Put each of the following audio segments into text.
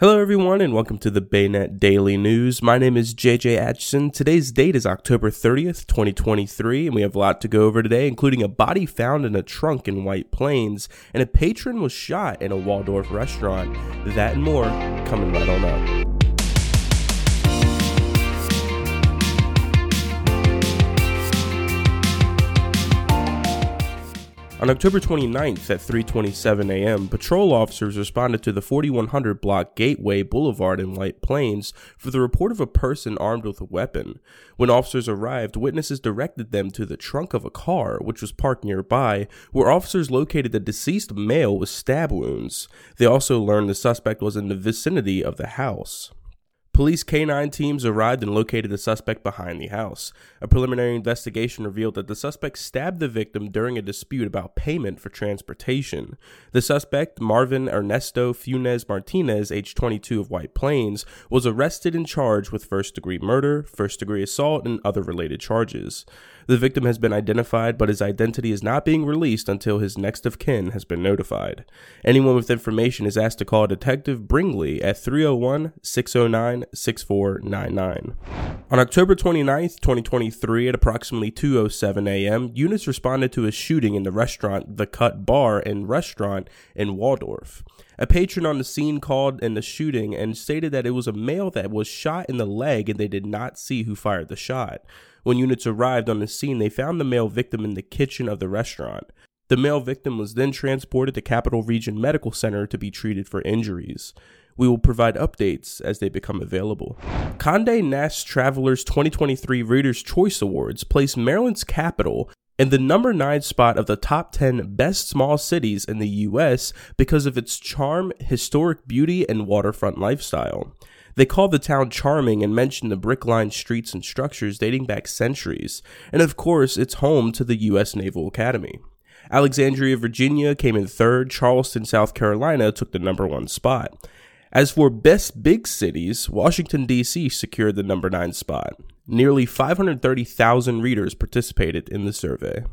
Hello, everyone, and welcome to the BayNet Daily News. My name is JJ Atchison. Today's date is October 30th, 2023, and we have a lot to go over today, including a body found in a trunk in White Plains, and a patron was shot in a Waldorf restaurant. That and more coming right on up. On October 29th at 3:27 a.m., patrol officers responded to the 4100 block Gateway Boulevard in White Plains for the report of a person armed with a weapon. When officers arrived, witnesses directed them to the trunk of a car which was parked nearby, where officers located the deceased male with stab wounds. They also learned the suspect was in the vicinity of the house. Police K9 teams arrived and located the suspect behind the house. A preliminary investigation revealed that the suspect stabbed the victim during a dispute about payment for transportation. The suspect, Marvin Ernesto Funes Martinez, age 22 of White Plains, was arrested and charged with first degree murder, first degree assault, and other related charges. The victim has been identified, but his identity is not being released until his next of kin has been notified. Anyone with information is asked to call Detective Bringley at 301 609 6499. On October 29, 2023, at approximately 2:07 a.m., units responded to a shooting in the restaurant The Cut Bar and Restaurant in Waldorf. A patron on the scene called in the shooting and stated that it was a male that was shot in the leg and they did not see who fired the shot. When units arrived on the scene, they found the male victim in the kitchen of the restaurant. The male victim was then transported to Capital Region Medical Center to be treated for injuries. We will provide updates as they become available. Condé Nast Travelers 2023 Reader's Choice Awards placed Maryland's capital in the number 9 spot of the top 10 best small cities in the US because of its charm, historic beauty, and waterfront lifestyle. They called the town charming and mentioned the brick lined streets and structures dating back centuries, and of course, it's home to the U.S. Naval Academy. Alexandria, Virginia came in third, Charleston, South Carolina took the number one spot. As for best big cities, Washington, D.C. secured the number 9 spot. Nearly 530,000 readers participated in the survey.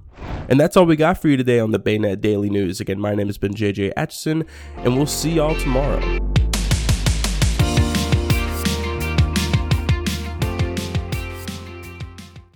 And that's all we got for you today on the BayNet Daily News. Again, my name has been JJ Atchison, and we'll see y'all tomorrow.